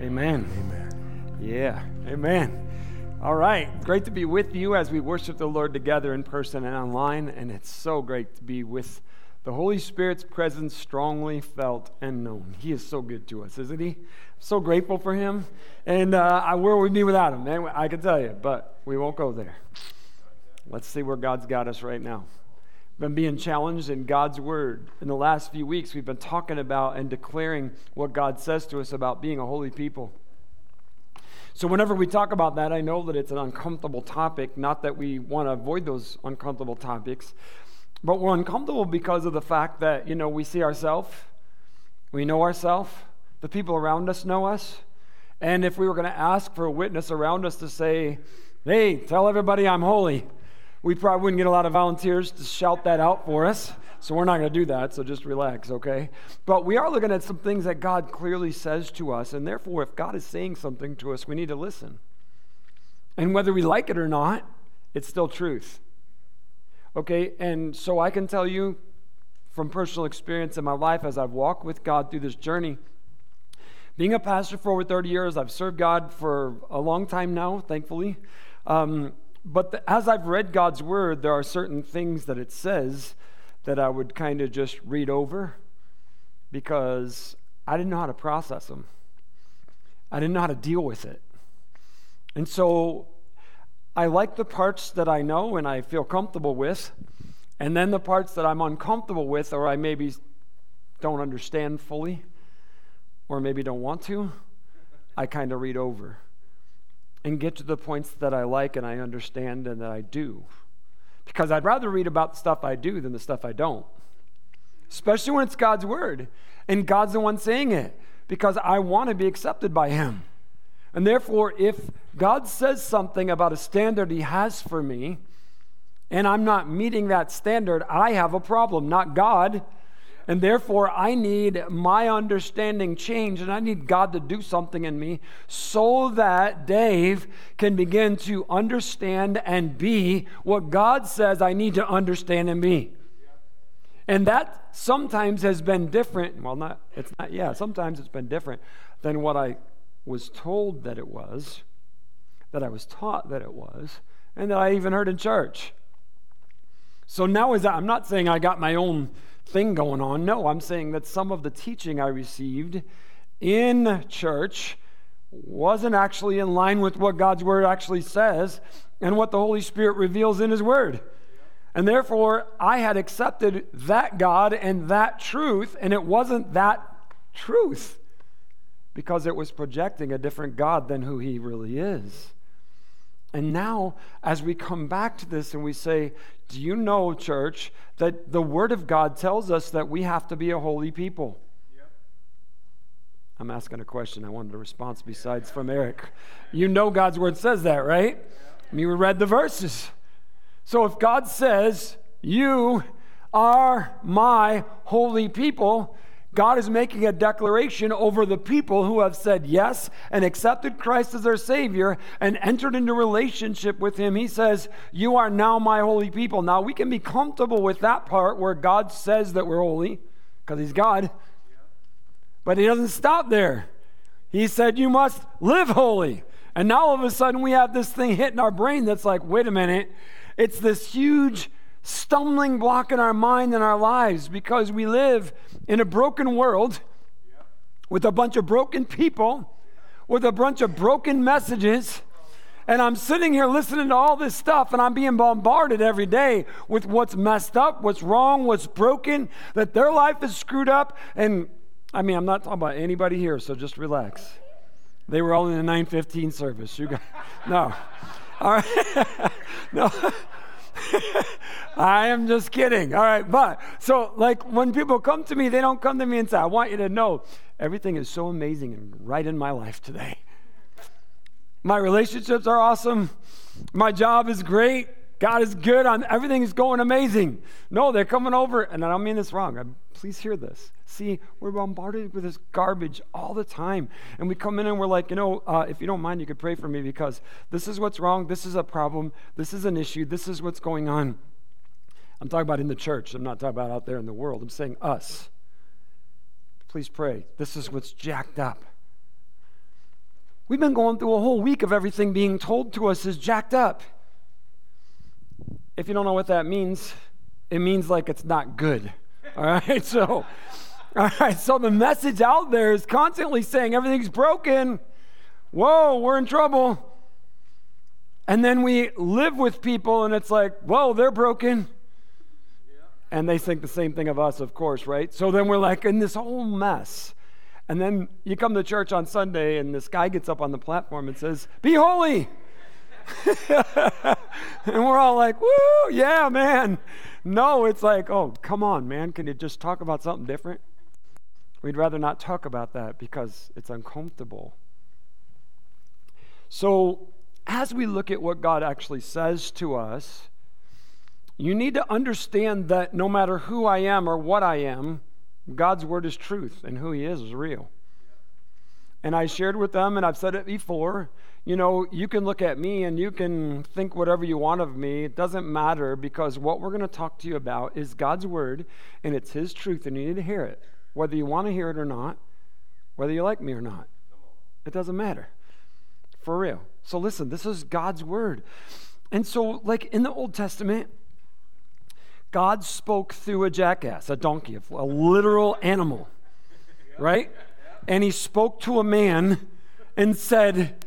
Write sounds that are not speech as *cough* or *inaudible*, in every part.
Amen. Amen. Yeah. Amen. All right. Great to be with you as we worship the Lord together in person and online. And it's so great to be with the Holy Spirit's presence strongly felt and known. He is so good to us, isn't he? so grateful for him. And uh, I, where would we be without him? Man, I can tell you, but we won't go there. Let's see where God's got us right now been being challenged in God's word. In the last few weeks, we've been talking about and declaring what God says to us about being a holy people. So, whenever we talk about that, I know that it's an uncomfortable topic. Not that we want to avoid those uncomfortable topics, but we're uncomfortable because of the fact that, you know, we see ourselves, we know ourselves, the people around us know us. And if we were going to ask for a witness around us to say, hey, tell everybody I'm holy, we probably wouldn't get a lot of volunteers to shout that out for us. So we're not going to do that. So just relax, okay? But we are looking at some things that God clearly says to us. And therefore, if God is saying something to us, we need to listen. And whether we like it or not, it's still truth. Okay? And so I can tell you from personal experience in my life as I've walked with God through this journey. Being a pastor for over 30 years, I've served God for a long time now, thankfully. Um, but the, as I've read God's word, there are certain things that it says that I would kind of just read over because I didn't know how to process them. I didn't know how to deal with it. And so I like the parts that I know and I feel comfortable with, and then the parts that I'm uncomfortable with or I maybe don't understand fully or maybe don't want to, I kind of read over and get to the points that I like and I understand and that I do. Because I'd rather read about the stuff I do than the stuff I don't, especially when it's God's word and God's the one saying it, because I want to be accepted by Him. And therefore, if God says something about a standard He has for me, and I'm not meeting that standard, I have a problem, not God. And therefore, I need my understanding changed, and I need God to do something in me so that Dave can begin to understand and be what God says I need to understand and be. And that sometimes has been different. Well, not, it's not, yeah, sometimes it's been different than what I was told that it was, that I was taught that it was, and that I even heard in church. So now is that, I'm not saying I got my own thing going on. No, I'm saying that some of the teaching I received in church wasn't actually in line with what God's word actually says and what the Holy Spirit reveals in his word. And therefore, I had accepted that God and that truth, and it wasn't that truth because it was projecting a different God than who he really is. And now, as we come back to this and we say, Do you know, church, that the Word of God tells us that we have to be a holy people? Yep. I'm asking a question. I wanted a response besides from Eric. You know God's Word says that, right? Yep. I mean, we read the verses. So if God says, You are my holy people, God is making a declaration over the people who have said yes and accepted Christ as their Savior and entered into relationship with Him. He says, You are now my holy people. Now, we can be comfortable with that part where God says that we're holy because He's God. But He doesn't stop there. He said, You must live holy. And now all of a sudden we have this thing hitting our brain that's like, Wait a minute. It's this huge stumbling block in our mind and our lives because we live in a broken world with a bunch of broken people, with a bunch of broken messages. And I'm sitting here listening to all this stuff, and I'm being bombarded every day with what's messed up, what's wrong, what's broken, that their life is screwed up. And I mean, I'm not talking about anybody here, so just relax. They were all in the 915 service. You got, no. All right. *laughs* no. *laughs* I am just kidding. All right. But so, like, when people come to me, they don't come to me and say, I want you to know everything is so amazing and right in my life today. My relationships are awesome. My job is great. God is good. I'm, everything is going amazing. No, they're coming over, and I don't mean this wrong. I, please hear this. See, we're bombarded with this garbage all the time. And we come in and we're like, you know, uh, if you don't mind, you could pray for me because this is what's wrong. This is a problem. This is an issue. This is what's going on. I'm talking about in the church. I'm not talking about out there in the world. I'm saying us. Please pray. This is what's jacked up. We've been going through a whole week of everything being told to us is jacked up. If you don't know what that means, it means like it's not good. All right, *laughs* so, *laughs* all right, so the message out there is constantly saying everything's broken. Whoa, we're in trouble. And then we live with people and it's like, whoa, they're broken. And they think the same thing of us, of course, right? So then we're like in this whole mess. And then you come to church on Sunday and this guy gets up on the platform and says, Be holy. *laughs* and we're all like, Woo, yeah, man. No, it's like, oh, come on, man. Can you just talk about something different? We'd rather not talk about that because it's uncomfortable. So, as we look at what God actually says to us, you need to understand that no matter who I am or what I am, God's word is truth and who He is is real. And I shared with them, and I've said it before you know, you can look at me and you can think whatever you want of me. It doesn't matter because what we're going to talk to you about is God's word and it's His truth, and you need to hear it, whether you want to hear it or not, whether you like me or not. It doesn't matter. For real. So listen, this is God's word. And so, like in the Old Testament, God spoke through a jackass, a donkey, a literal animal, right? And he spoke to a man and said,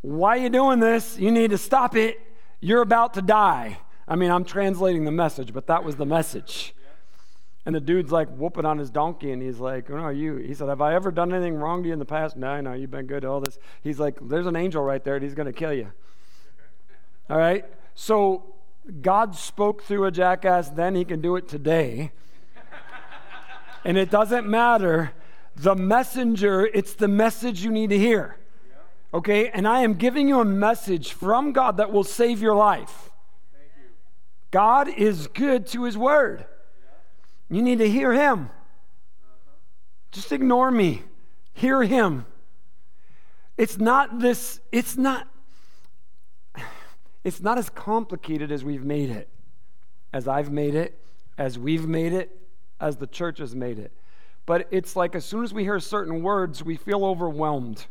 Why are you doing this? You need to stop it. You're about to die. I mean, I'm translating the message, but that was the message. And the dude's like whooping on his donkey, and he's like, "Who are you?" He said, "Have I ever done anything wrong to you in the past?" No, no, you've been good. To all this. He's like, "There's an angel right there, and he's going to kill you." *laughs* All right. So God spoke through a jackass then; He can do it today. *laughs* and it doesn't matter the messenger. It's the message you need to hear. Okay. And I am giving you a message from God that will save your life. You. God is good to His word. You need to hear him. Just ignore me. Hear him. It's not this, it's not, it's not as complicated as we've made it, as I've made it, as we've made it, as the church has made it. But it's like as soon as we hear certain words, we feel overwhelmed.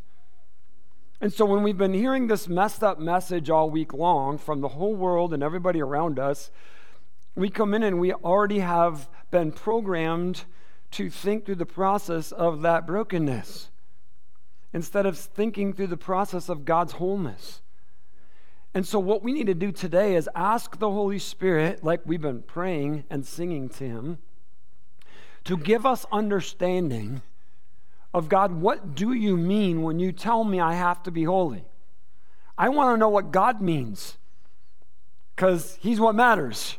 And so when we've been hearing this messed up message all week long from the whole world and everybody around us, we come in and we already have been programmed to think through the process of that brokenness instead of thinking through the process of God's wholeness. And so, what we need to do today is ask the Holy Spirit, like we've been praying and singing to Him, to give us understanding of God, what do you mean when you tell me I have to be holy? I want to know what God means because He's what matters.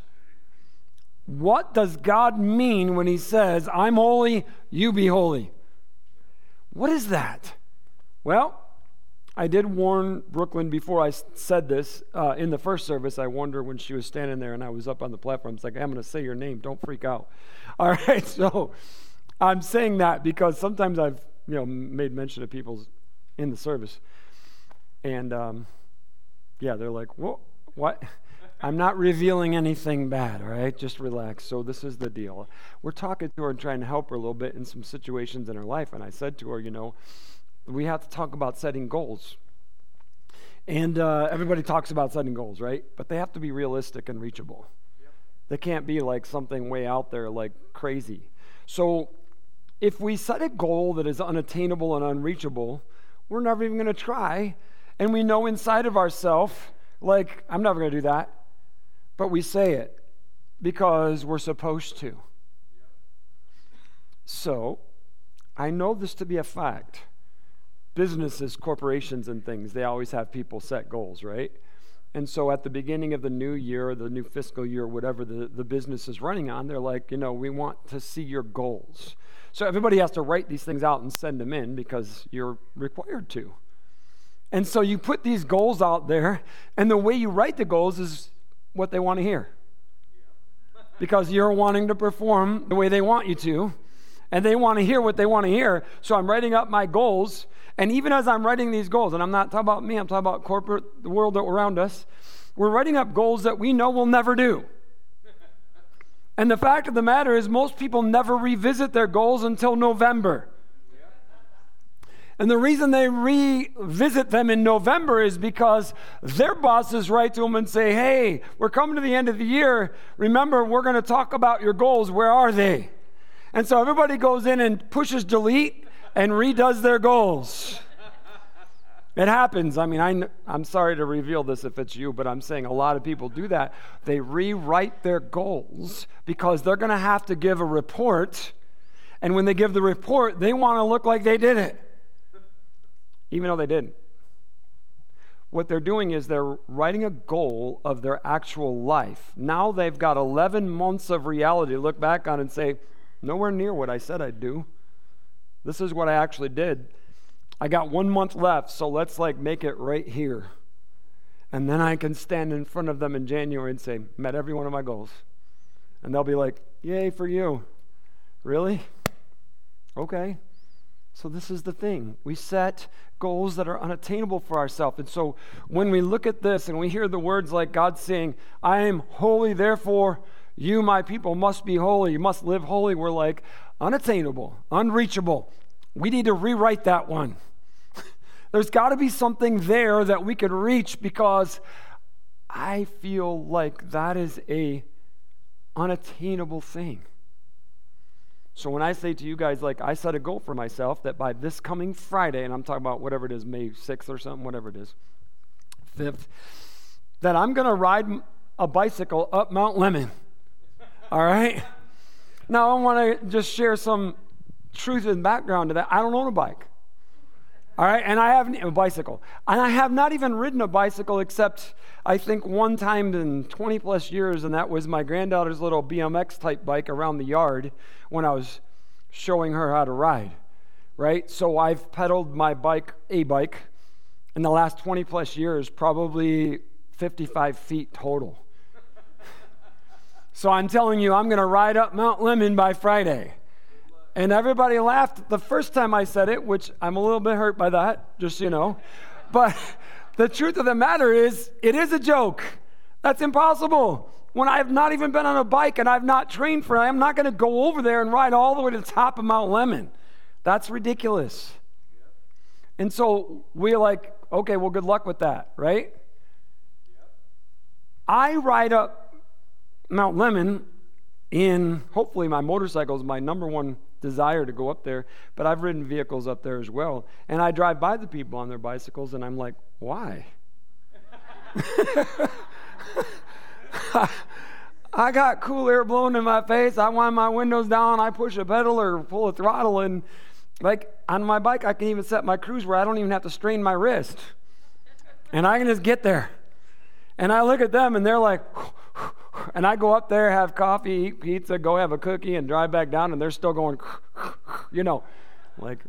What does God mean when He says, I'm holy, you be holy? What is that? Well, I did warn Brooklyn before I said this uh, in the first service. I wonder when she was standing there and I was up on the platform. It's like, I'm going to say your name. Don't freak out. *laughs* All right. So I'm saying that because sometimes I've you know made mention of people in the service, and um, yeah, they're like, "What? What?" I'm not revealing anything bad, all right? Just relax. So, this is the deal. We're talking to her and trying to help her a little bit in some situations in her life. And I said to her, you know, we have to talk about setting goals. And uh, everybody talks about setting goals, right? But they have to be realistic and reachable. Yep. They can't be like something way out there, like crazy. So, if we set a goal that is unattainable and unreachable, we're never even going to try. And we know inside of ourselves, like, I'm never going to do that but we say it because we're supposed to. So, I know this to be a fact. Businesses, corporations, and things, they always have people set goals, right? And so at the beginning of the new year, or the new fiscal year, whatever the, the business is running on, they're like, you know, we want to see your goals. So everybody has to write these things out and send them in because you're required to. And so you put these goals out there, and the way you write the goals is what they want to hear. Because you're wanting to perform the way they want you to, and they want to hear what they want to hear. So I'm writing up my goals, and even as I'm writing these goals, and I'm not talking about me, I'm talking about corporate, the world around us, we're writing up goals that we know we'll never do. And the fact of the matter is, most people never revisit their goals until November. And the reason they revisit them in November is because their bosses write to them and say, Hey, we're coming to the end of the year. Remember, we're going to talk about your goals. Where are they? And so everybody goes in and pushes delete and redoes their goals. It happens. I mean, I, I'm sorry to reveal this if it's you, but I'm saying a lot of people do that. They rewrite their goals because they're going to have to give a report. And when they give the report, they want to look like they did it even though they didn't. What they're doing is they're writing a goal of their actual life. Now they've got 11 months of reality to look back on and say, nowhere near what I said I'd do. This is what I actually did. I got one month left, so let's like make it right here. And then I can stand in front of them in January and say, met every one of my goals. And they'll be like, yay for you. Really? Okay. So, this is the thing. We set goals that are unattainable for ourselves. And so, when we look at this and we hear the words like God saying, I am holy, therefore you, my people, must be holy, you must live holy, we're like, unattainable, unreachable. We need to rewrite that one. *laughs* There's got to be something there that we could reach because I feel like that is a unattainable thing. So when I say to you guys, like, I set a goal for myself that by this coming Friday, and I'm talking about whatever it is, May 6th or something, whatever it is, 5th, that I'm going to ride a bicycle up Mount Lemmon. *laughs* All right? Now, I want to just share some truth and background to that. I don't own a bike. All right, and I have a bicycle. And I have not even ridden a bicycle except I think one time in 20 plus years, and that was my granddaughter's little BMX type bike around the yard when I was showing her how to ride. Right? So I've pedaled my bike, a bike, in the last 20 plus years, probably 55 feet total. *laughs* so I'm telling you, I'm going to ride up Mount Lemmon by Friday. And everybody laughed the first time I said it, which I'm a little bit hurt by that, just so you know. But *laughs* the truth of the matter is, it is a joke. That's impossible. When I've not even been on a bike and I've not trained for it, I'm not going to go over there and ride all the way to the top of Mount Lemmon. That's ridiculous. And so we're like, okay, well, good luck with that, right? I ride up Mount Lemmon in, hopefully, my motorcycle is my number one desire to go up there, but I've ridden vehicles up there as well. And I drive by the people on their bicycles and I'm like, why? *laughs* I got cool air blowing in my face. I wind my windows down. I push a pedal or pull a throttle. And like on my bike, I can even set my cruise where I don't even have to strain my wrist. And I can just get there. And I look at them and they're like, and I go up there, have coffee, eat pizza, go have a cookie, and drive back down, and they're still going, *laughs* you know, like,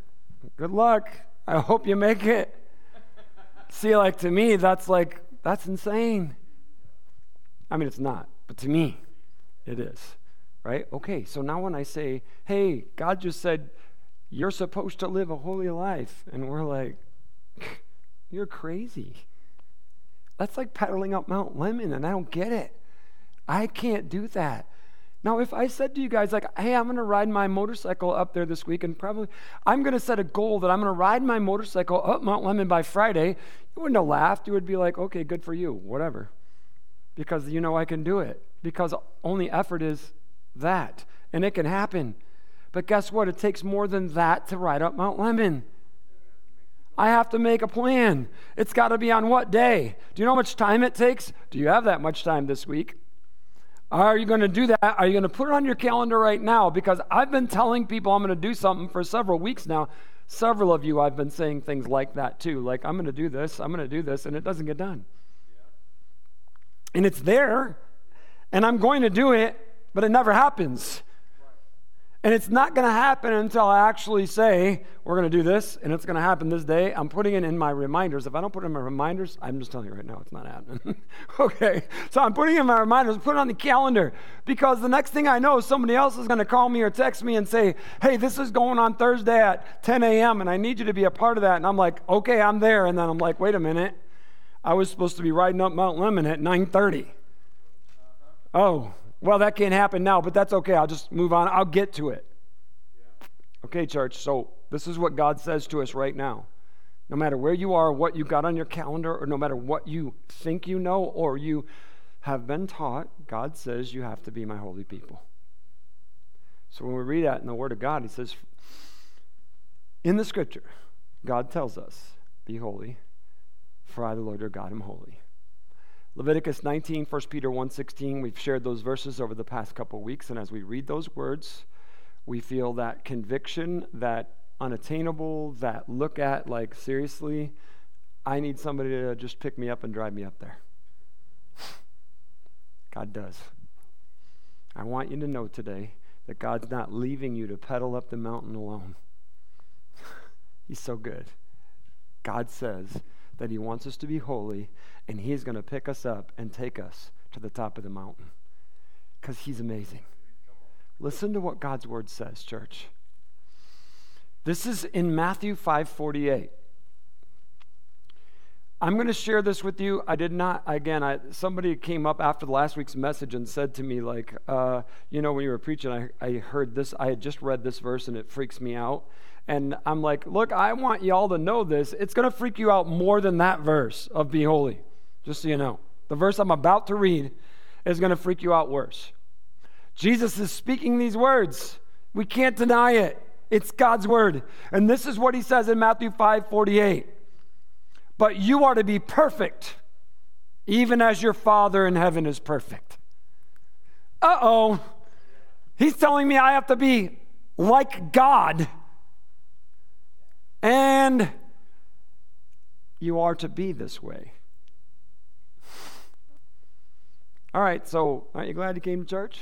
good luck. I hope you make it. See, like, to me, that's like, that's insane. I mean, it's not, but to me, it is, right? Okay, so now when I say, hey, God just said, you're supposed to live a holy life, and we're like, *laughs* you're crazy. That's like pedaling up Mount Lemmon, and I don't get it. I can't do that. Now, if I said to you guys, like, hey, I'm going to ride my motorcycle up there this week, and probably I'm going to set a goal that I'm going to ride my motorcycle up Mount Lemmon by Friday, you wouldn't have laughed. You would be like, okay, good for you, whatever. Because you know I can do it. Because only effort is that. And it can happen. But guess what? It takes more than that to ride up Mount Lemmon. I have to make a plan. It's got to be on what day? Do you know how much time it takes? Do you have that much time this week? Are you going to do that? Are you going to put it on your calendar right now? Because I've been telling people I'm going to do something for several weeks now. Several of you, I've been saying things like that too. Like, I'm going to do this, I'm going to do this, and it doesn't get done. And it's there, and I'm going to do it, but it never happens. And it's not going to happen until I actually say, we're going to do this, and it's going to happen this day. I'm putting it in my reminders. If I don't put it in my reminders, I'm just telling you right now, it's not happening. *laughs* okay. So I'm putting it in my reminders, put it on the calendar, because the next thing I know, somebody else is going to call me or text me and say, hey, this is going on Thursday at 10 a.m., and I need you to be a part of that. And I'm like, okay, I'm there. And then I'm like, wait a minute. I was supposed to be riding up Mount Lemmon at 9.30. Oh, well, that can't happen now, but that's okay. I'll just move on. I'll get to it. Okay, church. So This is what God says to us right now. No matter where you are, what you got on your calendar, or no matter what you think you know or you have been taught, God says you have to be my holy people. So when we read that in the Word of God, He says, in the Scripture, God tells us, Be holy, for I, the Lord your God, am holy. Leviticus 19, 1 Peter 1.16, we've shared those verses over the past couple weeks, and as we read those words, we feel that conviction, that unattainable, that look at like, seriously, I need somebody to just pick me up and drive me up there. God does. I want you to know today that God's not leaving you to pedal up the mountain alone. *laughs* He's so good. God says that He wants us to be holy, and He's going to pick us up and take us to the top of the mountain because He's amazing. Listen to what God's word says, church. This is in Matthew 5:48. I'm going to share this with you. I did not, again, I, somebody came up after last week's message and said to me, like, uh, you know, when you were preaching, I, I heard this, I had just read this verse and it freaks me out. And I'm like, look, I want y'all to know this. It's going to freak you out more than that verse of be holy, just so you know. The verse I'm about to read is going to freak you out worse. Jesus is speaking these words. We can't deny it. It's God's word. And this is what he says in Matthew 5 48 but you are to be perfect, even as your Father in heaven is perfect. Uh oh. He's telling me I have to be like God. And you are to be this way. All right, so aren't you glad you came to church?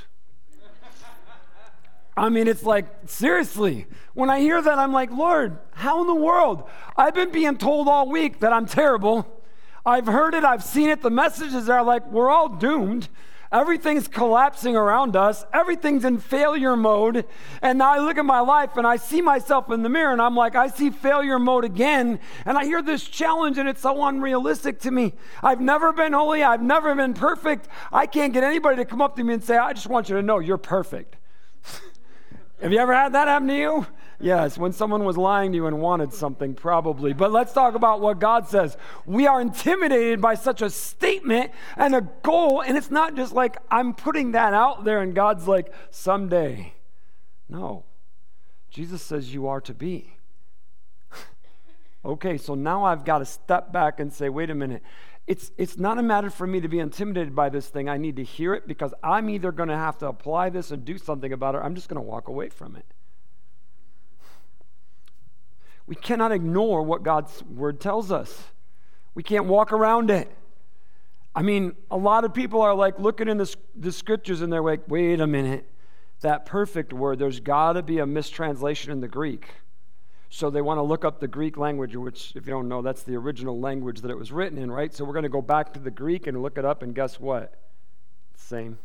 I mean, it's like, seriously, when I hear that, I'm like, Lord, how in the world? I've been being told all week that I'm terrible. I've heard it, I've seen it. The messages are like, we're all doomed. Everything's collapsing around us. Everything's in failure mode. And I look at my life and I see myself in the mirror and I'm like, I see failure mode again. And I hear this challenge and it's so unrealistic to me. I've never been holy. I've never been perfect. I can't get anybody to come up to me and say, I just want you to know you're perfect. *laughs* Have you ever had that happen to you? Yes, when someone was lying to you and wanted something, probably. But let's talk about what God says. We are intimidated by such a statement and a goal, and it's not just like I'm putting that out there and God's like, someday. No. Jesus says you are to be. *laughs* okay, so now I've got to step back and say, wait a minute it's, it's not a matter for me to be intimidated by this thing. I need to hear it because I'm either going to have to apply this and do something about it, I'm just going to walk away from it. We cannot ignore what God's word tells us. We can't walk around it. I mean, a lot of people are like looking in the, the scriptures and they're like, wait a minute, that perfect word, there's got to be a mistranslation in the Greek. So they want to look up the Greek language, which, if you don't know, that's the original language that it was written in, right? So we're going to go back to the Greek and look it up, and guess what? Same.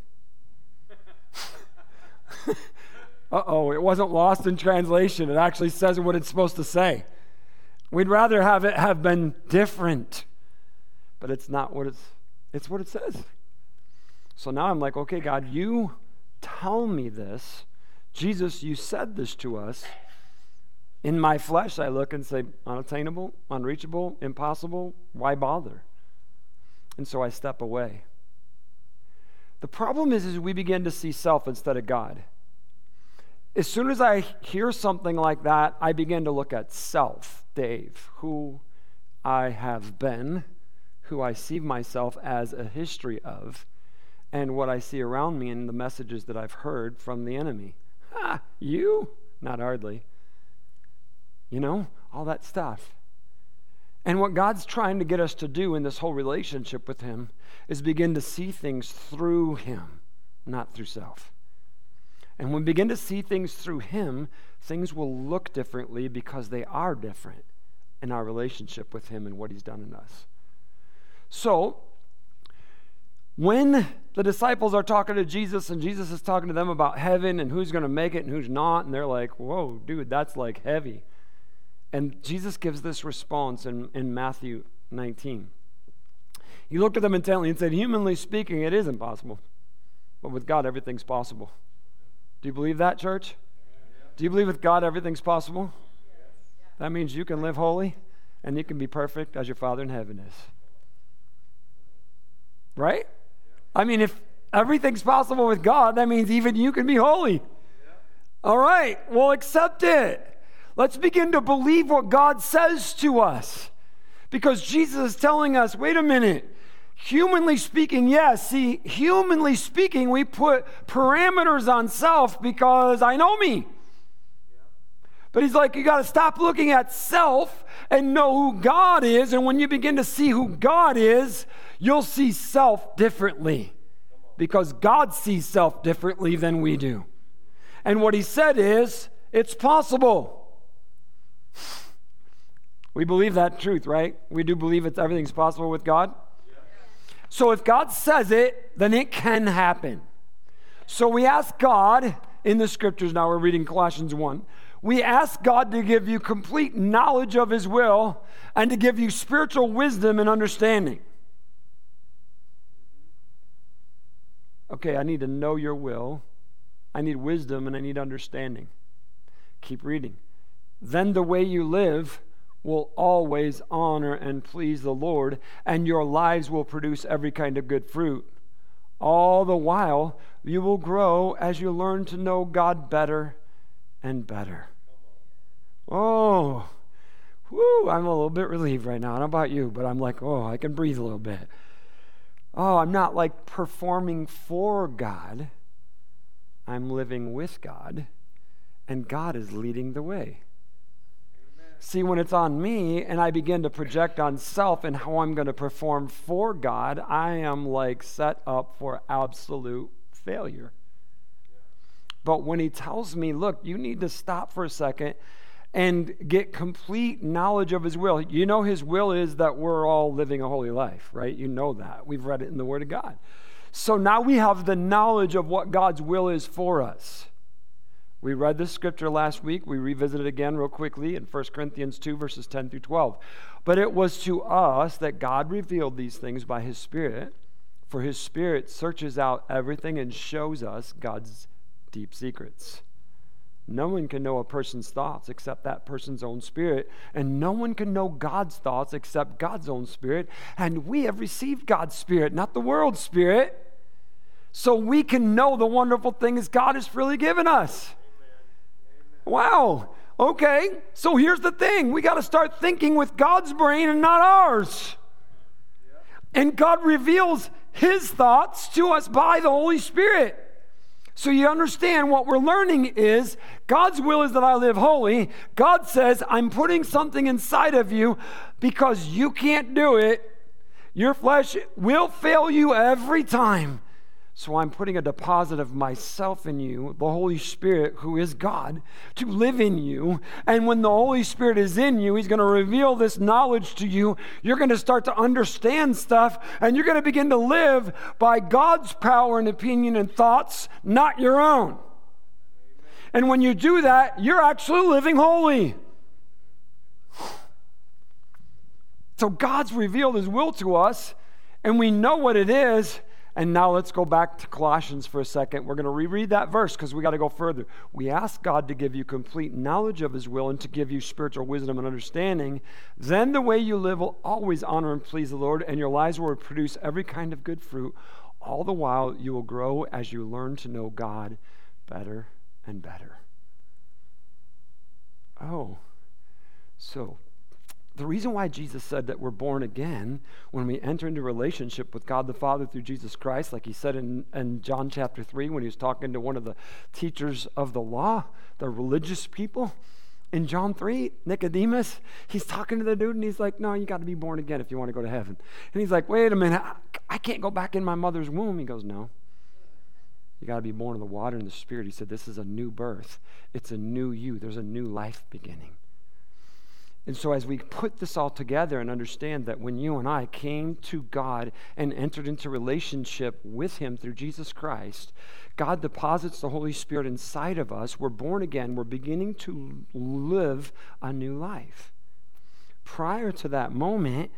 *laughs* *laughs* uh oh, it wasn't lost in translation. It actually says what it's supposed to say. We'd rather have it have been different, but it's not what it's, it's what it says. So now I'm like, okay, God, you tell me this. Jesus, you said this to us. In my flesh, I look and say, unattainable, unreachable, impossible. Why bother? And so I step away. The problem is, is we begin to see self instead of God. As soon as I hear something like that, I begin to look at self, Dave, who I have been, who I see myself as a history of, and what I see around me and the messages that I've heard from the enemy. Ha, you? Not hardly you know, all that stuff. And what God's trying to get us to do in this whole relationship with Him is begin to see things through Him, not through self. And when we begin to see things through Him, things will look differently because they are different in our relationship with Him and what He's done in us. So, when the disciples are talking to Jesus and Jesus is talking to them about heaven and who's going to make it and who's not, and they're like, whoa, dude, that's like heavy. And Jesus gives this response in, in Matthew 19. He looked at them intently and said, Humanly speaking, it is impossible. But with God, everything's possible. Do you believe that, church? Do you believe with God everything's possible? That means you can live holy and you can be perfect as your Father in heaven is. Right? I mean, if everything's possible with God, that means even you can be holy. All right, well, accept it. Let's begin to believe what God says to us. Because Jesus is telling us wait a minute, humanly speaking, yes. See, humanly speaking, we put parameters on self because I know me. But he's like, you got to stop looking at self and know who God is. And when you begin to see who God is, you'll see self differently because God sees self differently than we do. And what he said is, it's possible. We believe that truth, right? We do believe it's everything's possible with God. So if God says it, then it can happen. So we ask God in the scriptures now, we're reading Colossians 1. We ask God to give you complete knowledge of His will and to give you spiritual wisdom and understanding. Okay, I need to know your will. I need wisdom and I need understanding. Keep reading. Then the way you live will always honor and please the Lord, and your lives will produce every kind of good fruit. All the while, you will grow as you learn to know God better and better. Oh, whoo, I'm a little bit relieved right now. I don't know about you, but I'm like, oh, I can breathe a little bit. Oh, I'm not like performing for God, I'm living with God, and God is leading the way. See, when it's on me and I begin to project on self and how I'm going to perform for God, I am like set up for absolute failure. But when He tells me, look, you need to stop for a second and get complete knowledge of His will. You know, His will is that we're all living a holy life, right? You know that. We've read it in the Word of God. So now we have the knowledge of what God's will is for us. We read this scripture last week. We revisit it again real quickly in 1 Corinthians 2, verses 10 through 12. But it was to us that God revealed these things by His Spirit, for His Spirit searches out everything and shows us God's deep secrets. No one can know a person's thoughts except that person's own spirit, and no one can know God's thoughts except God's own spirit. And we have received God's spirit, not the world's spirit, so we can know the wonderful things God has freely given us. Wow. Okay. So here's the thing we got to start thinking with God's brain and not ours. And God reveals his thoughts to us by the Holy Spirit. So you understand what we're learning is God's will is that I live holy. God says, I'm putting something inside of you because you can't do it. Your flesh will fail you every time. So I'm putting a deposit of myself in you, the Holy Spirit, who is God, to live in you. And when the Holy Spirit is in you, He's going to reveal this knowledge to you. You're going to start to understand stuff, and you're going to begin to live by God's power and opinion and thoughts, not your own. And when you do that, you're actually living holy. So God's revealed His will to us, and we know what it is and now let's go back to Colossians for a second. We're going to reread that verse because we got to go further. We ask God to give you complete knowledge of His will and to give you spiritual wisdom and understanding. Then the way you live will always honor and please the Lord, and your lives will produce every kind of good fruit. All the while, you will grow as you learn to know God better and better. Oh, so the reason why Jesus said that we're born again when we enter into relationship with God the Father through Jesus Christ, like he said in, in John chapter 3 when he was talking to one of the teachers of the law, the religious people. In John 3, Nicodemus, he's talking to the dude and he's like, No, you got to be born again if you want to go to heaven. And he's like, Wait a minute, I, I can't go back in my mother's womb. He goes, No. You got to be born of the water and the Spirit. He said, This is a new birth, it's a new you, there's a new life beginning. And so, as we put this all together and understand that when you and I came to God and entered into relationship with Him through Jesus Christ, God deposits the Holy Spirit inside of us. We're born again. We're beginning to live a new life. Prior to that moment,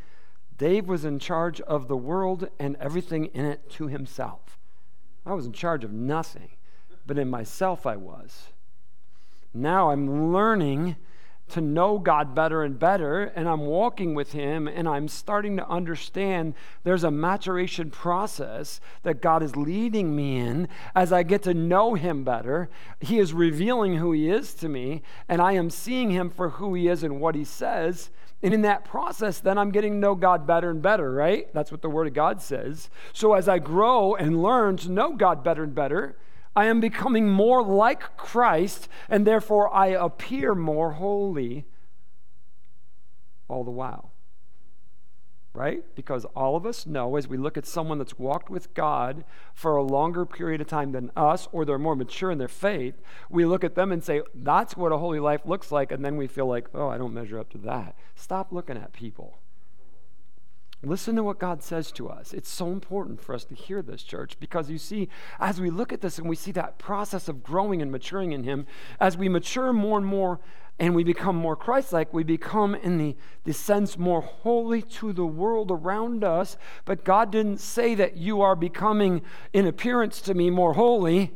Dave was in charge of the world and everything in it to himself. I was in charge of nothing, but in myself I was. Now I'm learning to know God better and better, and I'm walking with Him, and I'm starting to understand there's a maturation process that God is leading me in as I get to know Him better. He is revealing who He is to me, and I am seeing Him for who He is and what He says. And in that process, then I'm getting to know God better and better, right? That's what the Word of God says. So as I grow and learn to know God better and better, I am becoming more like Christ, and therefore I appear more holy all the while. Right? Because all of us know as we look at someone that's walked with God for a longer period of time than us, or they're more mature in their faith, we look at them and say, that's what a holy life looks like. And then we feel like, oh, I don't measure up to that. Stop looking at people. Listen to what God says to us. It's so important for us to hear this, church, because you see, as we look at this and we see that process of growing and maturing in Him, as we mature more and more and we become more Christ like, we become, in the, the sense, more holy to the world around us. But God didn't say that you are becoming, in appearance to me, more holy.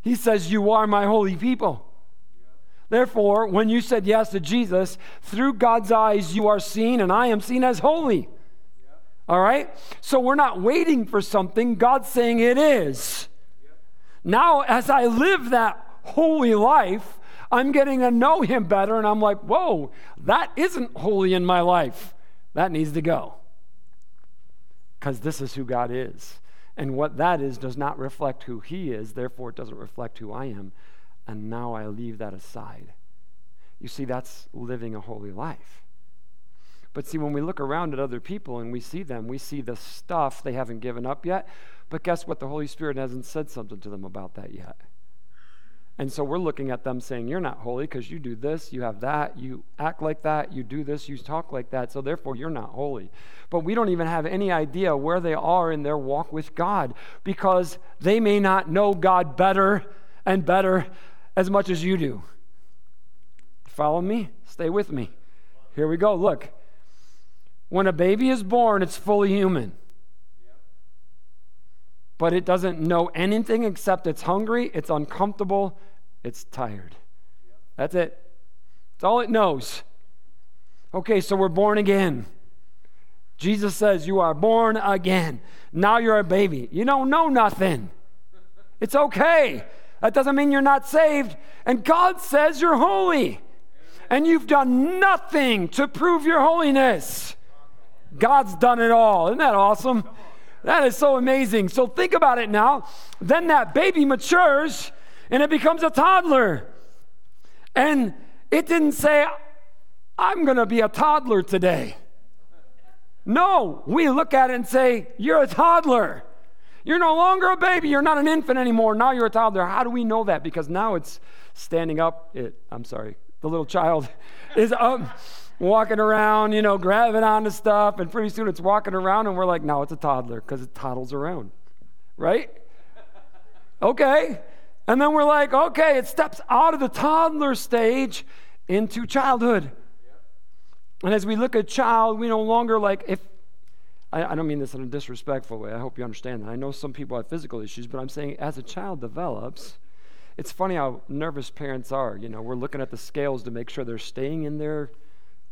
He says, You are my holy people. Therefore, when you said yes to Jesus, through God's eyes, you are seen, and I am seen as holy. All right? So we're not waiting for something, God's saying it is. Now, as I live that holy life, I'm getting to know Him better, and I'm like, whoa, that isn't holy in my life. That needs to go. Because this is who God is. And what that is does not reflect who He is, therefore, it doesn't reflect who I am. And now I leave that aside. You see, that's living a holy life. But see, when we look around at other people and we see them, we see the stuff they haven't given up yet. But guess what? The Holy Spirit hasn't said something to them about that yet. And so we're looking at them saying, You're not holy because you do this, you have that, you act like that, you do this, you talk like that, so therefore you're not holy. But we don't even have any idea where they are in their walk with God because they may not know God better and better as much as you do. Follow me? Stay with me. Here we go. Look, when a baby is born, it's fully human. But it doesn't know anything except it's hungry, it's uncomfortable, it's tired. That's it. That's all it knows. Okay, so we're born again. Jesus says, You are born again. Now you're a baby. You don't know nothing. It's okay. That doesn't mean you're not saved. And God says you're holy. And you've done nothing to prove your holiness. God's done it all. Isn't that awesome? That is so amazing. So think about it now. Then that baby matures and it becomes a toddler. And it didn't say, I'm going to be a toddler today. No, we look at it and say, You're a toddler. You're no longer a baby. You're not an infant anymore. Now you're a toddler. How do we know that? Because now it's standing up. It, I'm sorry, the little child *laughs* is up walking around, you know, grabbing onto stuff, and pretty soon it's walking around, and we're like, no, it's a toddler because it toddles around, right? okay. And then we're like, okay, it steps out of the toddler stage into childhood. And as we look at child, we no longer like, if, I, I don't mean this in a disrespectful way, I hope you understand that. I know some people have physical issues, but I'm saying as a child develops, it's funny how nervous parents are. You know, we're looking at the scales to make sure they're staying in their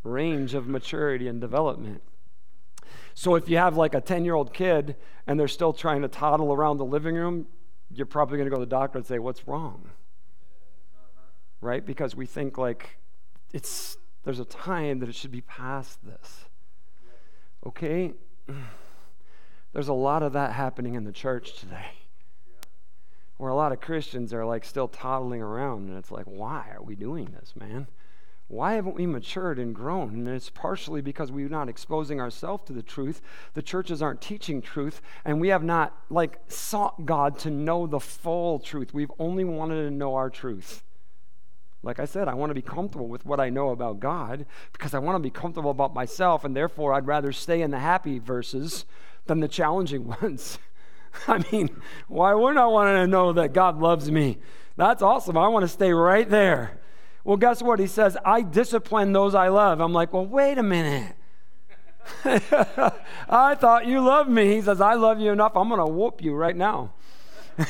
range of maturity and development. So if you have like a 10 year old kid and they're still trying to toddle around the living room, you're probably going to go to the doctor and say, What's wrong? Right? Because we think like it's there's a time that it should be past this. Okay? *sighs* There's a lot of that happening in the church today. Where a lot of Christians are like still toddling around, and it's like, why are we doing this, man? Why haven't we matured and grown? And it's partially because we're not exposing ourselves to the truth. The churches aren't teaching truth, and we have not like sought God to know the full truth. We've only wanted to know our truth. Like I said, I want to be comfortable with what I know about God because I want to be comfortable about myself, and therefore I'd rather stay in the happy verses than the challenging *laughs* ones. I mean, why wouldn't I want to know that God loves me? That's awesome. I want to stay right there. Well, guess what? He says, I discipline those I love. I'm like, well, wait a minute. *laughs* I thought you loved me. He says, I love you enough. I'm going to whoop you right now. *laughs* we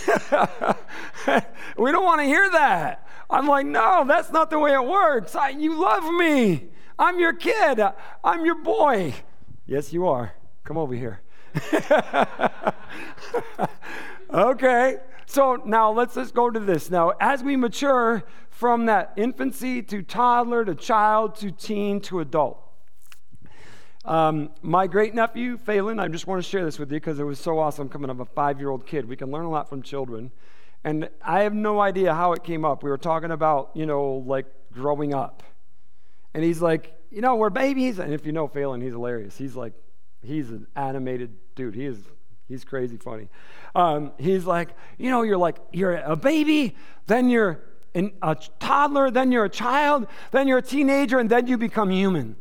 don't want to hear that. I'm like, no, that's not the way it works. I, you love me. I'm your kid. I'm your boy. Yes, you are. Come over here. *laughs* okay. So now let's just go to this. Now, as we mature from that infancy to toddler to child to teen to adult, um, my great nephew, Phelan, I just want to share this with you because it was so awesome coming up a five year old kid. We can learn a lot from children. And I have no idea how it came up. We were talking about, you know, like growing up. And he's like, you know, we're babies. And if you know Phelan, he's hilarious. He's like, he's an animated dude. He is, he's crazy funny. Um, he's like, you know, you're like, you're a baby, then you're an, a toddler, then you're a child, then you're a teenager, and then you become human.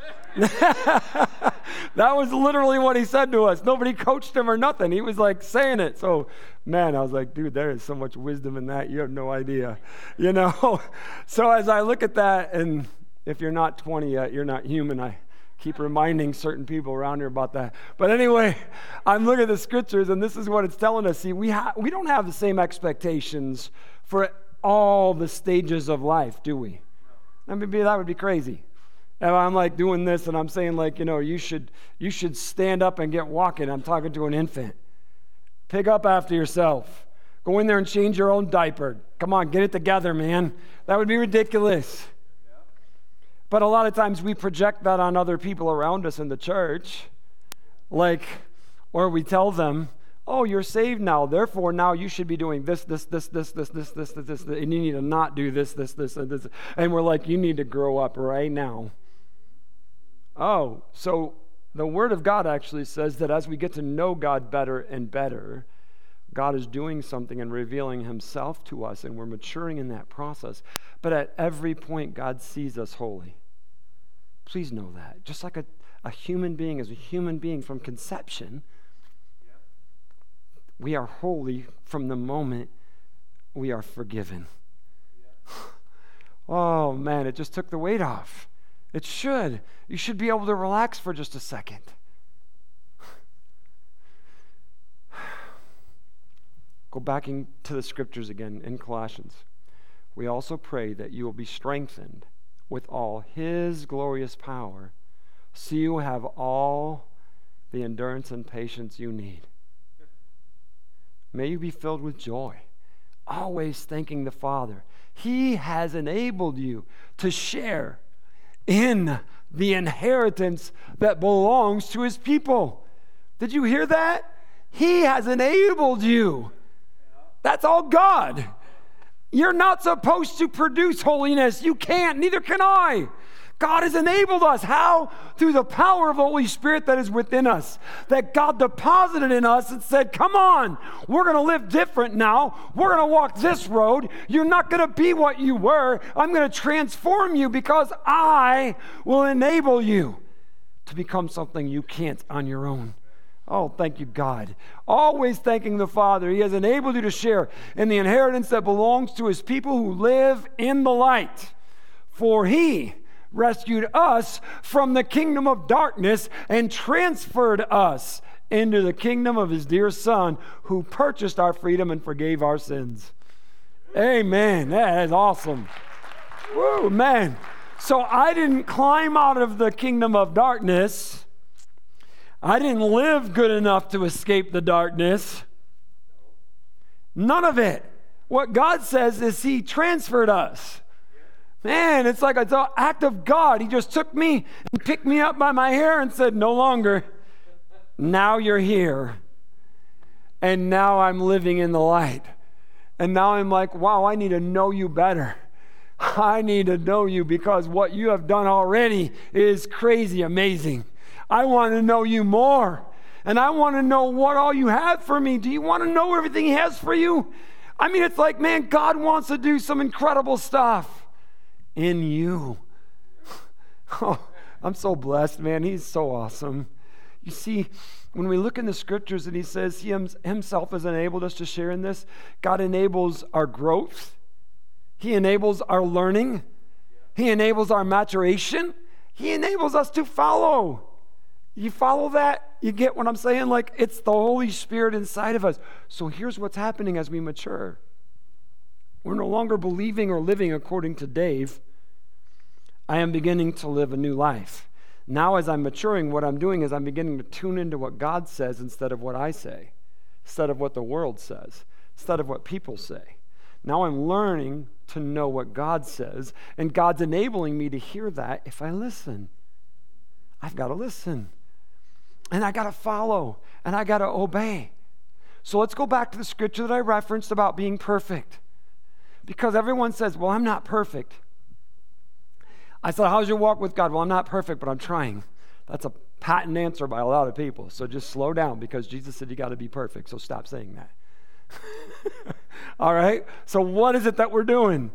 *laughs* that was literally what he said to us. Nobody coached him or nothing. He was like saying it. So, man, I was like, dude, there is so much wisdom in that. You have no idea. You know? *laughs* So, as I look at that, and if you're not 20 yet, you're not human, I keep reminding certain people around here about that. But anyway, I'm looking at the scriptures, and this is what it's telling us. See, we, ha- we don't have the same expectations for all the stages of life, do we? I mean, that would be crazy. I'm like doing this and I'm saying like, you know, you should you should stand up and get walking. I'm talking to an infant. Pick up after yourself. Go in there and change your own diaper. Come on, get it together, man. That would be ridiculous. But a lot of times we project that on other people around us in the church. Like, or we tell them, oh, you're saved now. Therefore, now you should be doing this, this, this, this, this, this, this, this, this, and you need to not do this, this, this, and this. And we're like, you need to grow up right now. Oh, so the Word of God actually says that as we get to know God better and better, God is doing something and revealing Himself to us, and we're maturing in that process. But at every point, God sees us holy. Please know that. Just like a, a human being is a human being from conception, we are holy from the moment we are forgiven. *laughs* oh, man, it just took the weight off. It should. You should be able to relax for just a second. *sighs* Go back into the scriptures again in Colossians. We also pray that you will be strengthened with all his glorious power, so you have all the endurance and patience you need. May you be filled with joy, always thanking the Father. He has enabled you to share in the inheritance that belongs to his people. Did you hear that? He has enabled you. That's all God. You're not supposed to produce holiness. You can't, neither can I. God has enabled us. How? Through the power of the Holy Spirit that is within us. That God deposited in us and said, Come on, we're going to live different now. We're going to walk this road. You're not going to be what you were. I'm going to transform you because I will enable you to become something you can't on your own. Oh, thank you, God. Always thanking the Father. He has enabled you to share in the inheritance that belongs to his people who live in the light. For he rescued us from the kingdom of darkness and transferred us into the kingdom of his dear Son, who purchased our freedom and forgave our sins. Amen. That is awesome. Woo, man. So I didn't climb out of the kingdom of darkness. I didn't live good enough to escape the darkness. None of it. What God says is He transferred us. Man, it's like an act of God. He just took me and picked me up by my hair and said, No longer. Now you're here. And now I'm living in the light. And now I'm like, wow, I need to know you better. *laughs* I need to know you because what you have done already is crazy amazing. I want to know you more. And I want to know what all you have for me. Do you want to know everything He has for you? I mean, it's like, man, God wants to do some incredible stuff in you. *laughs* Oh, I'm so blessed, man. He's so awesome. You see, when we look in the scriptures and he says he himself has enabled us to share in this, God enables our growth, he enables our learning, he enables our maturation, he enables us to follow. You follow that? You get what I'm saying? Like it's the Holy Spirit inside of us. So here's what's happening as we mature we're no longer believing or living according to Dave. I am beginning to live a new life. Now, as I'm maturing, what I'm doing is I'm beginning to tune into what God says instead of what I say, instead of what the world says, instead of what people say. Now I'm learning to know what God says, and God's enabling me to hear that if I listen. I've got to listen, and I got to follow, and I got to obey. So let's go back to the scripture that I referenced about being perfect. Because everyone says, Well, I'm not perfect. I said, How's your walk with God? Well, I'm not perfect, but I'm trying. That's a patent answer by a lot of people. So just slow down because Jesus said you got to be perfect. So stop saying that. *laughs* All right? So, what is it that we're doing?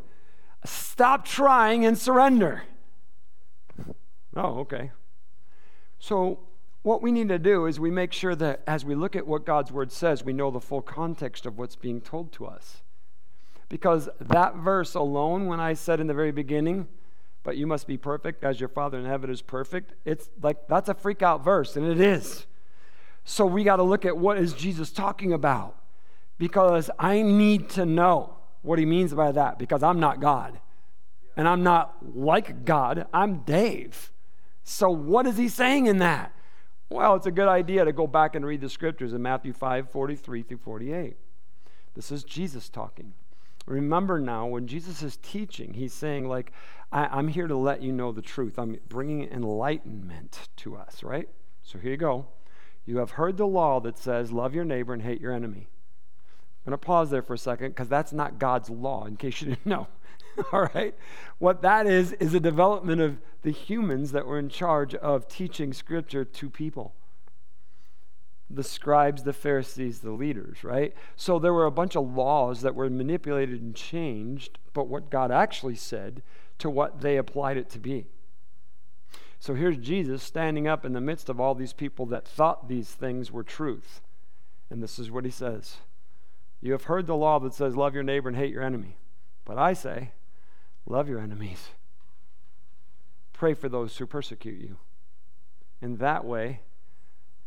Stop trying and surrender. Oh, okay. So, what we need to do is we make sure that as we look at what God's word says, we know the full context of what's being told to us. Because that verse alone, when I said in the very beginning, but you must be perfect as your Father in heaven is perfect, it's like that's a freak out verse, and it is. So we got to look at what is Jesus talking about because I need to know what he means by that because I'm not God. And I'm not like God, I'm Dave. So what is he saying in that? Well, it's a good idea to go back and read the scriptures in Matthew 5 43 through 48. This is Jesus talking. Remember now, when Jesus is teaching, he's saying, like, I, am here to let you know the truth. I'm bringing enlightenment to us, right? So here you go. You have heard the law that says, love your neighbor and hate your enemy. I'm going to pause there for a second because that's not God's law, in case you *laughs* didn't know. *laughs* All right? What that is, is a development of the humans that were in charge of teaching Scripture to people the scribes, the Pharisees, the leaders, right? So there were a bunch of laws that were manipulated and changed, but what God actually said to what they applied it to be. So here's Jesus standing up in the midst of all these people that thought these things were truth. And this is what he says You have heard the law that says, Love your neighbor and hate your enemy. But I say, Love your enemies. Pray for those who persecute you. In that way,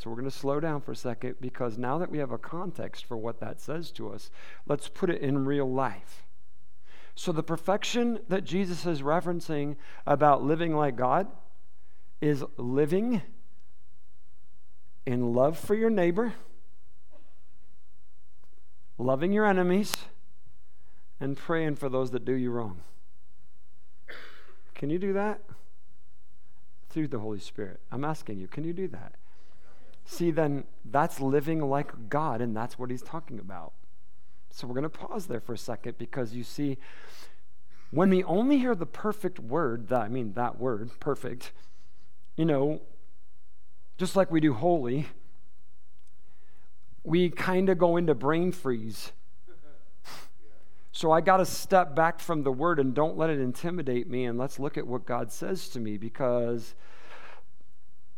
so we're going to slow down for a second because now that we have a context for what that says to us, let's put it in real life. So the perfection that Jesus is referencing about living like God is living in love for your neighbor, loving your enemies, and praying for those that do you wrong. Can you do that? Through the Holy Spirit. I'm asking you, can you do that? See, then that's living like God, and that's what he's talking about. So we're going to pause there for a second because you see, when we only hear the perfect word, that, I mean, that word, perfect, you know, just like we do holy, we kind of go into brain freeze. So I got to step back from the word and don't let it intimidate me, and let's look at what God says to me because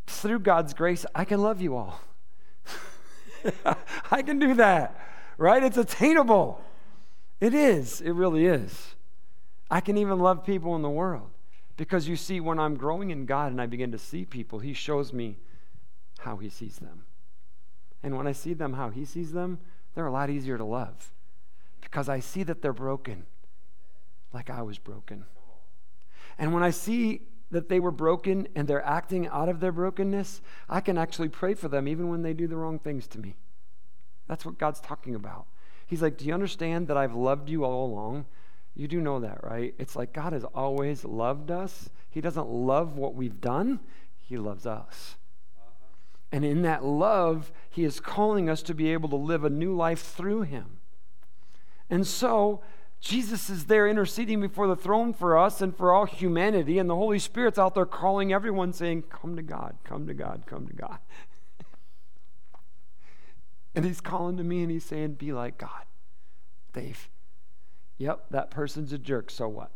through God's grace, I can love you all. *laughs* I can do that, right? It's attainable. It is. It really is. I can even love people in the world because you see, when I'm growing in God and I begin to see people, He shows me how He sees them. And when I see them how He sees them, they're a lot easier to love because I see that they're broken like I was broken. And when I see that they were broken and they're acting out of their brokenness, I can actually pray for them even when they do the wrong things to me. That's what God's talking about. He's like, Do you understand that I've loved you all along? You do know that, right? It's like God has always loved us. He doesn't love what we've done, He loves us. Uh-huh. And in that love, He is calling us to be able to live a new life through Him. And so, Jesus is there interceding before the throne for us and for all humanity, and the Holy Spirit's out there calling everyone, saying, Come to God, come to God, come to God. *laughs* and He's calling to me and He's saying, Be like God. Dave, Yep, that person's a jerk, so what?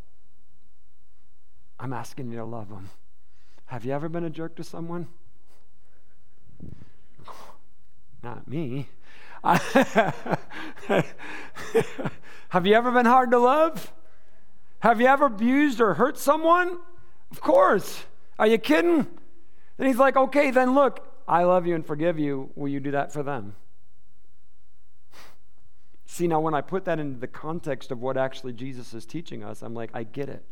I'm asking you to love them. Have you ever been a jerk to someone? *sighs* Not me. *laughs* Have you ever been hard to love? Have you ever abused or hurt someone? Of course. Are you kidding? Then he's like, okay, then look, I love you and forgive you. Will you do that for them? *laughs* See, now when I put that into the context of what actually Jesus is teaching us, I'm like, I get it.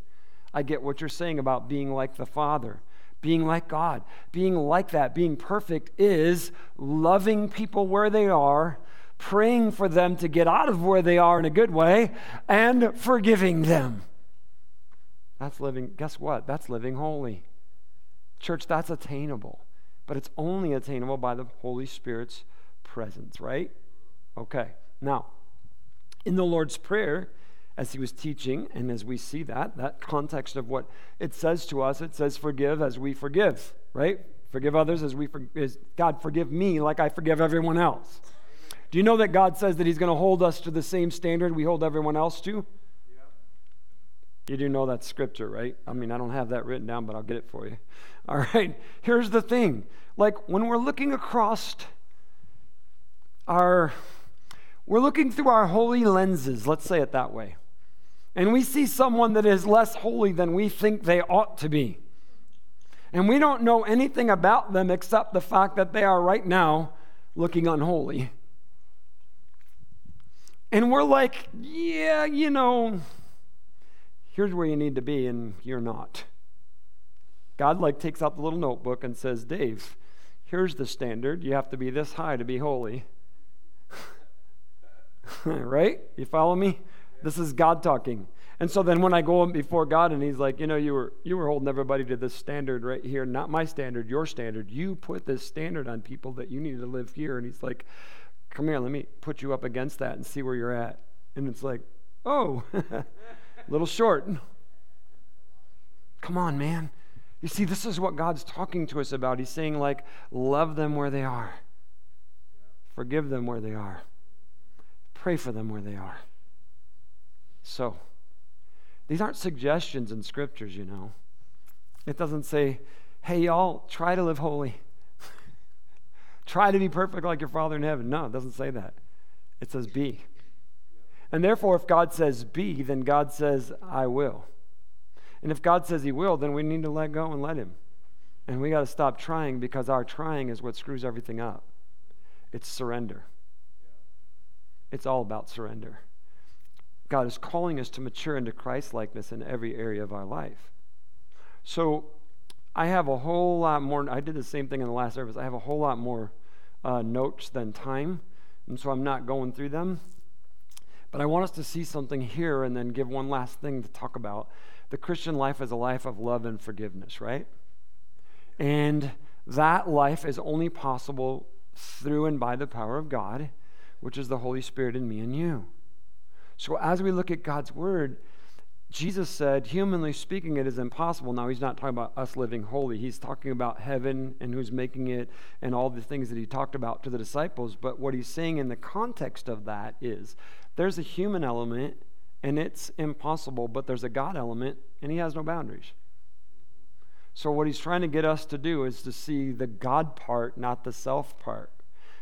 I get what you're saying about being like the Father, being like God. Being like that, being perfect, is loving people where they are, praying for them to get out of where they are in a good way, and forgiving them. That's living, guess what? That's living holy. Church, that's attainable, but it's only attainable by the Holy Spirit's presence, right? Okay, now, in the Lord's Prayer, as he was teaching, and as we see that, that context of what it says to us, it says, Forgive as we forgive, right? Forgive others as we forgive. God, forgive me like I forgive everyone else. Do you know that God says that He's going to hold us to the same standard we hold everyone else to? You do know that scripture, right? I mean, I don't have that written down, but I'll get it for you. *laughs* All right, here's the thing. Like when we're looking across our, we're looking through our holy lenses, let's say it that way, and we see someone that is less holy than we think they ought to be. And we don't know anything about them except the fact that they are right now looking unholy. And we're like, yeah, you know, here's where you need to be, and you're not. God like takes out the little notebook and says, Dave, here's the standard. You have to be this high to be holy. *laughs* right? You follow me? This is God talking. And so then when I go before God and he's like, you know, you were you were holding everybody to this standard right here, not my standard, your standard. You put this standard on people that you need to live here. And he's like, come here, let me put you up against that and see where you're at. And it's like, oh, a *laughs* little short. Come on, man. You see, this is what God's talking to us about. He's saying, like, love them where they are, forgive them where they are, pray for them where they are. So, these aren't suggestions in scriptures, you know. It doesn't say, hey, y'all, try to live holy. *laughs* try to be perfect like your Father in heaven. No, it doesn't say that. It says be. And therefore, if God says be, then God says, I will. And if God says He will, then we need to let go and let Him. And we got to stop trying because our trying is what screws everything up. It's surrender. It's all about surrender. God is calling us to mature into Christ likeness in every area of our life. So I have a whole lot more. I did the same thing in the last service. I have a whole lot more uh, notes than time. And so I'm not going through them. But I want us to see something here and then give one last thing to talk about. The Christian life is a life of love and forgiveness, right? And that life is only possible through and by the power of God, which is the Holy Spirit in me and you. So as we look at God's word, Jesus said, humanly speaking, it is impossible. Now, he's not talking about us living holy. He's talking about heaven and who's making it and all the things that he talked about to the disciples. But what he's saying in the context of that is there's a human element and it's impossible, but there's a God element and he has no boundaries. So, what he's trying to get us to do is to see the God part, not the self part,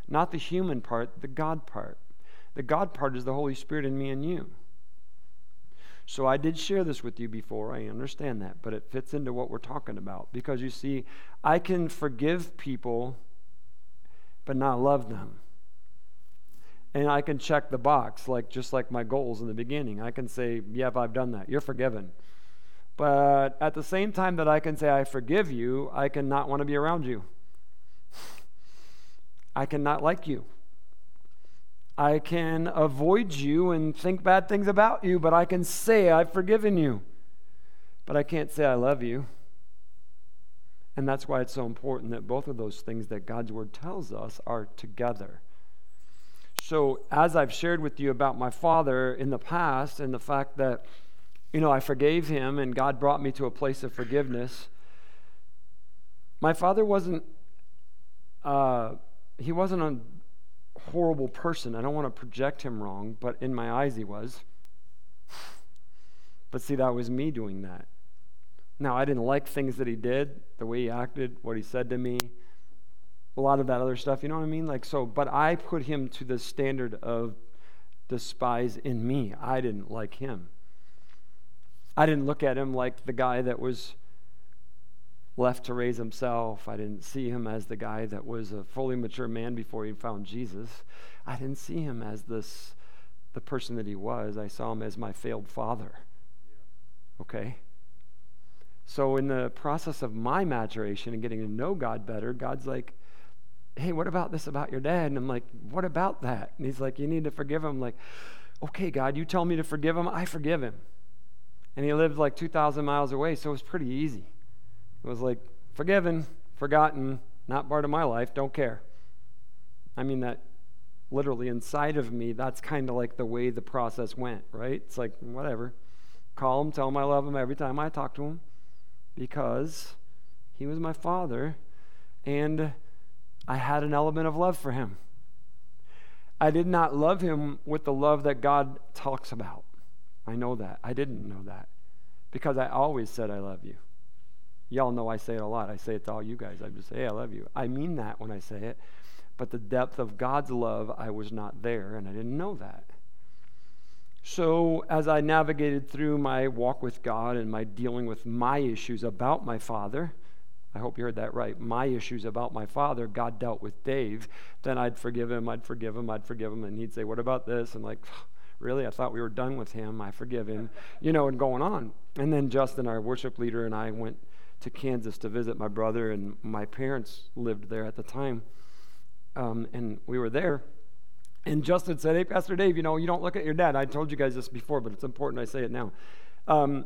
not the human part, the God part. The God part is the Holy Spirit in me and you. So I did share this with you before. I understand that, but it fits into what we're talking about because you see, I can forgive people but not love them. And I can check the box like just like my goals in the beginning. I can say, "Yep, I've done that. You're forgiven." But at the same time that I can say I forgive you, I can not want to be around you. I cannot like you. I can avoid you and think bad things about you, but I can say I've forgiven you. But I can't say I love you. And that's why it's so important that both of those things that God's word tells us are together. So, as I've shared with you about my father in the past and the fact that, you know, I forgave him and God brought me to a place of forgiveness, my father wasn't, uh, he wasn't on horrible person. I don't want to project him wrong, but in my eyes he was. But see, that was me doing that. Now, I didn't like things that he did, the way he acted, what he said to me, a lot of that other stuff, you know what I mean? Like, so, but I put him to the standard of despise in me. I didn't like him. I didn't look at him like the guy that was left to raise himself. I didn't see him as the guy that was a fully mature man before he found Jesus. I didn't see him as this the person that he was. I saw him as my failed father. Okay? So in the process of my maturation and getting to know God better, God's like, hey, what about this about your dad? And I'm like, what about that? And he's like, you need to forgive him. I'm like, okay, God, you tell me to forgive him. I forgive him. And he lived like 2,000 miles away, so it was pretty easy. It was like, forgiven, forgotten, not part of my life, don't care. I mean, that literally inside of me, that's kind of like the way the process went, right? It's like, whatever. Call him, tell him I love him every time I talk to him because he was my father and I had an element of love for him. I did not love him with the love that God talks about. I know that. I didn't know that because I always said, I love you. Y'all know I say it a lot. I say it to all you guys. I just say, hey, I love you. I mean that when I say it. But the depth of God's love, I was not there, and I didn't know that. So, as I navigated through my walk with God and my dealing with my issues about my father, I hope you heard that right. My issues about my father, God dealt with Dave. Then I'd forgive him, I'd forgive him, I'd forgive him. And he'd say, What about this? And like, really? I thought we were done with him. I forgive him, you know, and going on. And then Justin, our worship leader, and I went to Kansas to visit my brother, and my parents lived there at the time. Um, and we were there. And Justin said, Hey, Pastor Dave, you know, you don't look at your dad. I told you guys this before, but it's important I say it now. Um,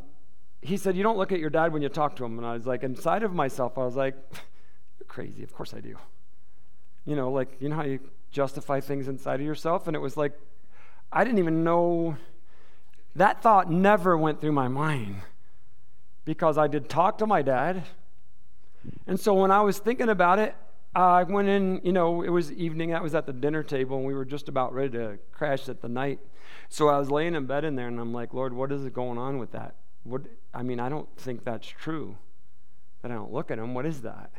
he said, You don't look at your dad when you talk to him. And I was like, inside of myself, I was like, *laughs* You're crazy. Of course I do. You know, like, you know how you justify things inside of yourself? And it was like, I didn't even know. That thought never went through my mind because I did talk to my dad. And so when I was thinking about it, I went in, you know, it was evening. I was at the dinner table and we were just about ready to crash at the night. So I was laying in bed in there and I'm like, Lord, what is going on with that? What, I mean, I don't think that's true. that I don't look at him. What is that?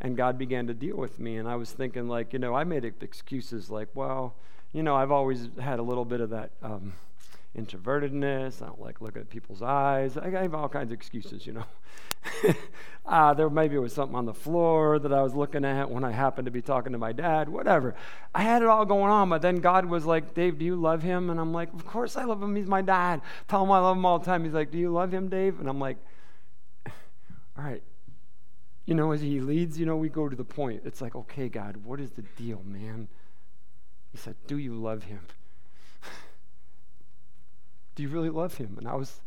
And God began to deal with me. And I was thinking, like, you know, I made excuses like, well, you know, I've always had a little bit of that um, introvertedness. I don't like looking at people's eyes. I have all kinds of excuses, you know. *laughs* uh, there maybe it was something on the floor that I was looking at when I happened to be talking to my dad, whatever. I had it all going on, but then God was like, Dave, do you love him? And I'm like, Of course I love him. He's my dad. Tell him I love him all the time. He's like, Do you love him, Dave? And I'm like, All right. You know, as he leads, you know, we go to the point. It's like, okay, God, what is the deal, man? He said, Do you love him? Do you really love him? And I was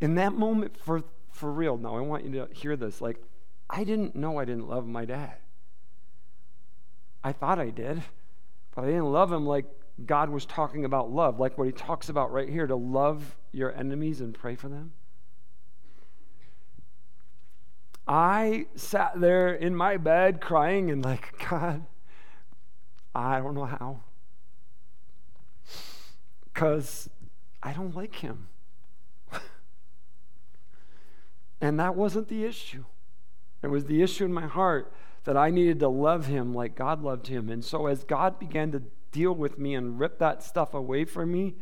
in that moment for for real. Now I want you to hear this. Like I didn't know I didn't love my dad. I thought I did, but I didn't love him like God was talking about love, like what he talks about right here to love your enemies and pray for them. I sat there in my bed crying and like, *laughs* God, I don't know how. Because I don't like him. *laughs* and that wasn't the issue. It was the issue in my heart that I needed to love him like God loved him. And so as God began to deal with me and rip that stuff away from me,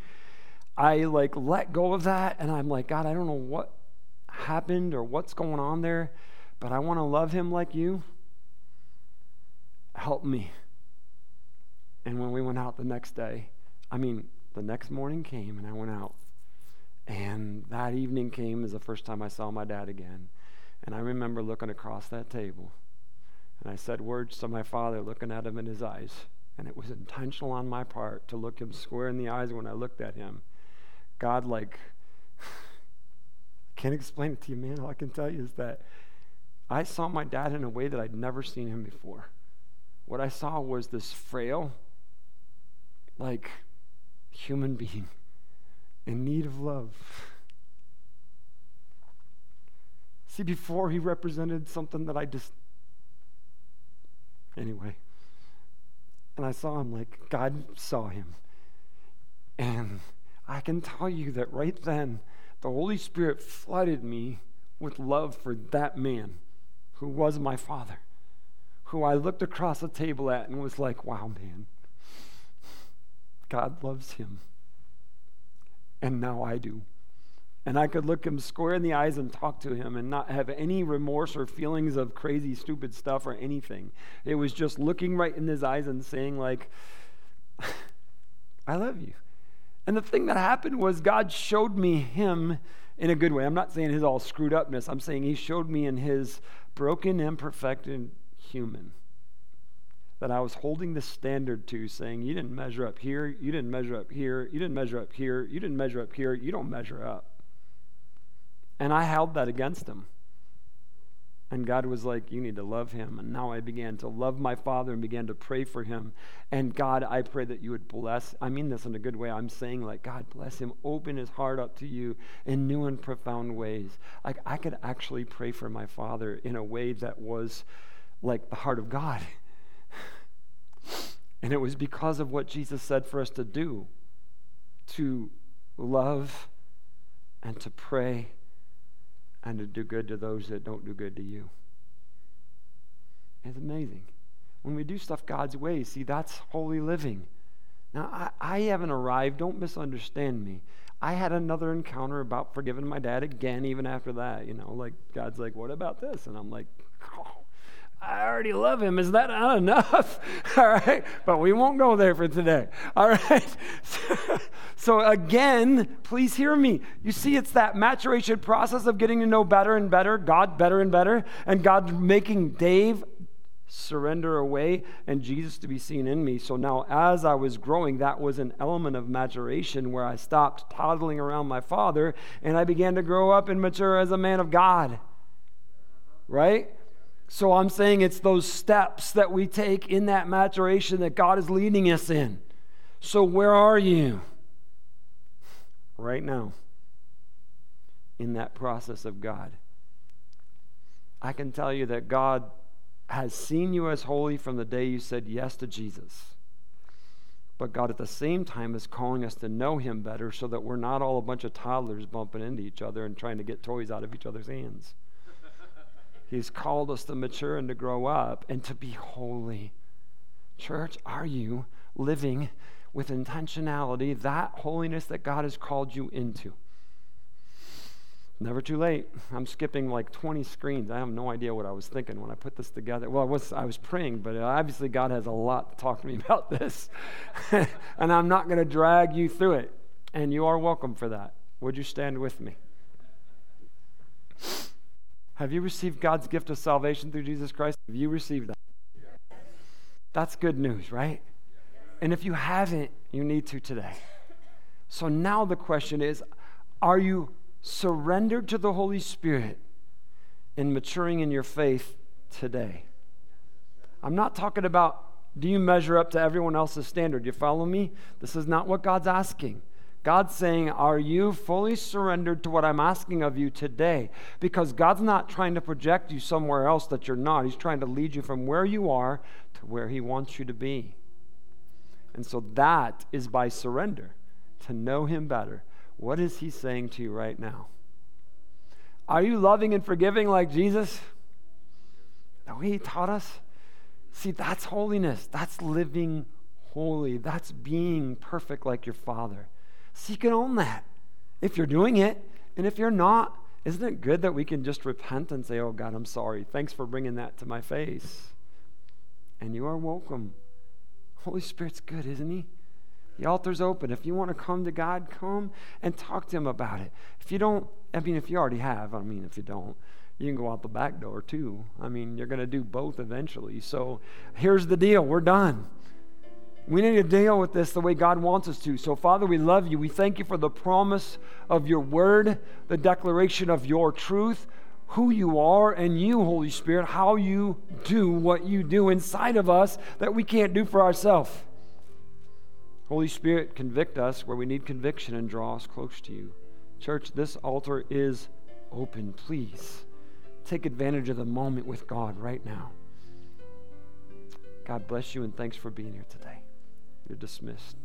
I like let go of that and I'm like, God, I don't know what happened or what's going on there, but I want to love him like you. Help me. And when we went out the next day, I mean, the next morning came and I went out. And that evening came as the first time I saw my dad again. And I remember looking across that table. And I said words to my father, looking at him in his eyes. And it was intentional on my part to look him square in the eyes when I looked at him. God, like, I *laughs* can't explain it to you, man. All I can tell you is that I saw my dad in a way that I'd never seen him before. What I saw was this frail, like, human being in need of love. See, before he represented something that I just. Anyway. And I saw him like God saw him. And I can tell you that right then, the Holy Spirit flooded me with love for that man who was my father, who I looked across the table at and was like, wow, man, God loves him. And now I do. And I could look him square in the eyes and talk to him and not have any remorse or feelings of crazy, stupid stuff or anything. It was just looking right in his eyes and saying, like, I love you. And the thing that happened was God showed me him in a good way. I'm not saying his all screwed upness. I'm saying he showed me in his broken, imperfected human that I was holding the standard to, saying, You didn't measure up here, you didn't measure up here, you didn't measure up here, you didn't measure up here, you don't measure up. And I held that against him. And God was like, You need to love him. And now I began to love my father and began to pray for him. And God, I pray that you would bless. I mean this in a good way. I'm saying, like, God, bless him. Open his heart up to you in new and profound ways. Like, I could actually pray for my father in a way that was like the heart of God. And it was because of what Jesus said for us to do to love and to pray and to do good to those that don't do good to you. It's amazing. When we do stuff God's way, see, that's holy living. Now, I, I haven't arrived. Don't misunderstand me. I had another encounter about forgiving my dad again, even after that. You know, like, God's like, what about this? And I'm like, oh, I already love him. Is that not enough? *laughs* All right. But we won't go there for today. All right. *laughs* so, again, please hear me. You see, it's that maturation process of getting to know better and better, God better and better, and God making Dave surrender away and Jesus to be seen in me. So now, as I was growing, that was an element of maturation where I stopped toddling around my father and I began to grow up and mature as a man of God. Right? So I'm saying it's those steps that we take in that maturation that God is leading us in. So where are you? Right now, in that process of God. I can tell you that God has seen you as holy from the day you said yes to Jesus. But God, at the same time, is calling us to know Him better so that we're not all a bunch of toddlers bumping into each other and trying to get toys out of each other's hands. He's called us to mature and to grow up and to be holy. Church, are you living with intentionality that holiness that God has called you into? Never too late. I'm skipping like 20 screens. I have no idea what I was thinking when I put this together. Well, I was, I was praying, but obviously God has a lot to talk to me *laughs* about this. *laughs* and I'm not going to drag you through it. And you are welcome for that. Would you stand with me? Have you received God's gift of salvation through Jesus Christ? Have you received that? That's good news, right? And if you haven't, you need to today. So now the question is are you surrendered to the Holy Spirit in maturing in your faith today? I'm not talking about do you measure up to everyone else's standard? You follow me? This is not what God's asking. God's saying, Are you fully surrendered to what I'm asking of you today? Because God's not trying to project you somewhere else that you're not. He's trying to lead you from where you are to where He wants you to be. And so that is by surrender, to know Him better. What is He saying to you right now? Are you loving and forgiving like Jesus? The way He taught us? See, that's holiness. That's living holy. That's being perfect like your Father. So you can own that if you're doing it. And if you're not, isn't it good that we can just repent and say, Oh God, I'm sorry. Thanks for bringing that to my face. And you are welcome. Holy Spirit's good, isn't He? The altar's open. If you want to come to God, come and talk to Him about it. If you don't, I mean, if you already have, I mean, if you don't, you can go out the back door too. I mean, you're going to do both eventually. So here's the deal we're done. We need to deal with this the way God wants us to. So, Father, we love you. We thank you for the promise of your word, the declaration of your truth, who you are, and you, Holy Spirit, how you do what you do inside of us that we can't do for ourselves. Holy Spirit, convict us where we need conviction and draw us close to you. Church, this altar is open. Please take advantage of the moment with God right now. God bless you and thanks for being here today. You're dismissed.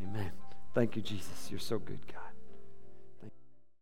Amen. Thank you, Jesus. You're so good, God.